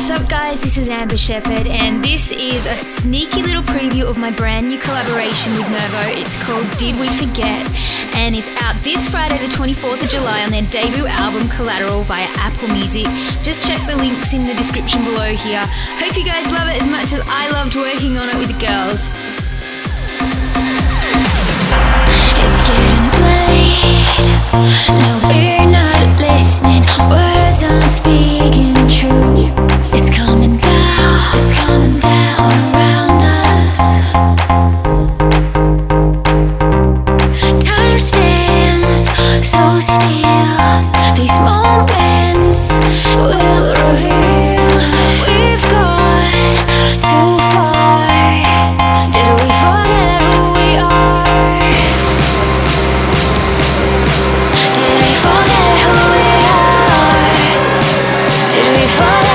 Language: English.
What's up, guys? This is Amba Shepherd, and this is a sneaky little preview of my brand new collaboration with Nervo. It's called Did We Forget, and it's out this Friday, the 24th of July, on their debut album Collateral via Apple Music. Just check the links in the description below here. Hope you guys love it as much as I loved working on it with the girls. It's getting late. No, so still. These moments will reveal we've gone too far. Did we forget who we are? Did we forget who we are? Did we forget?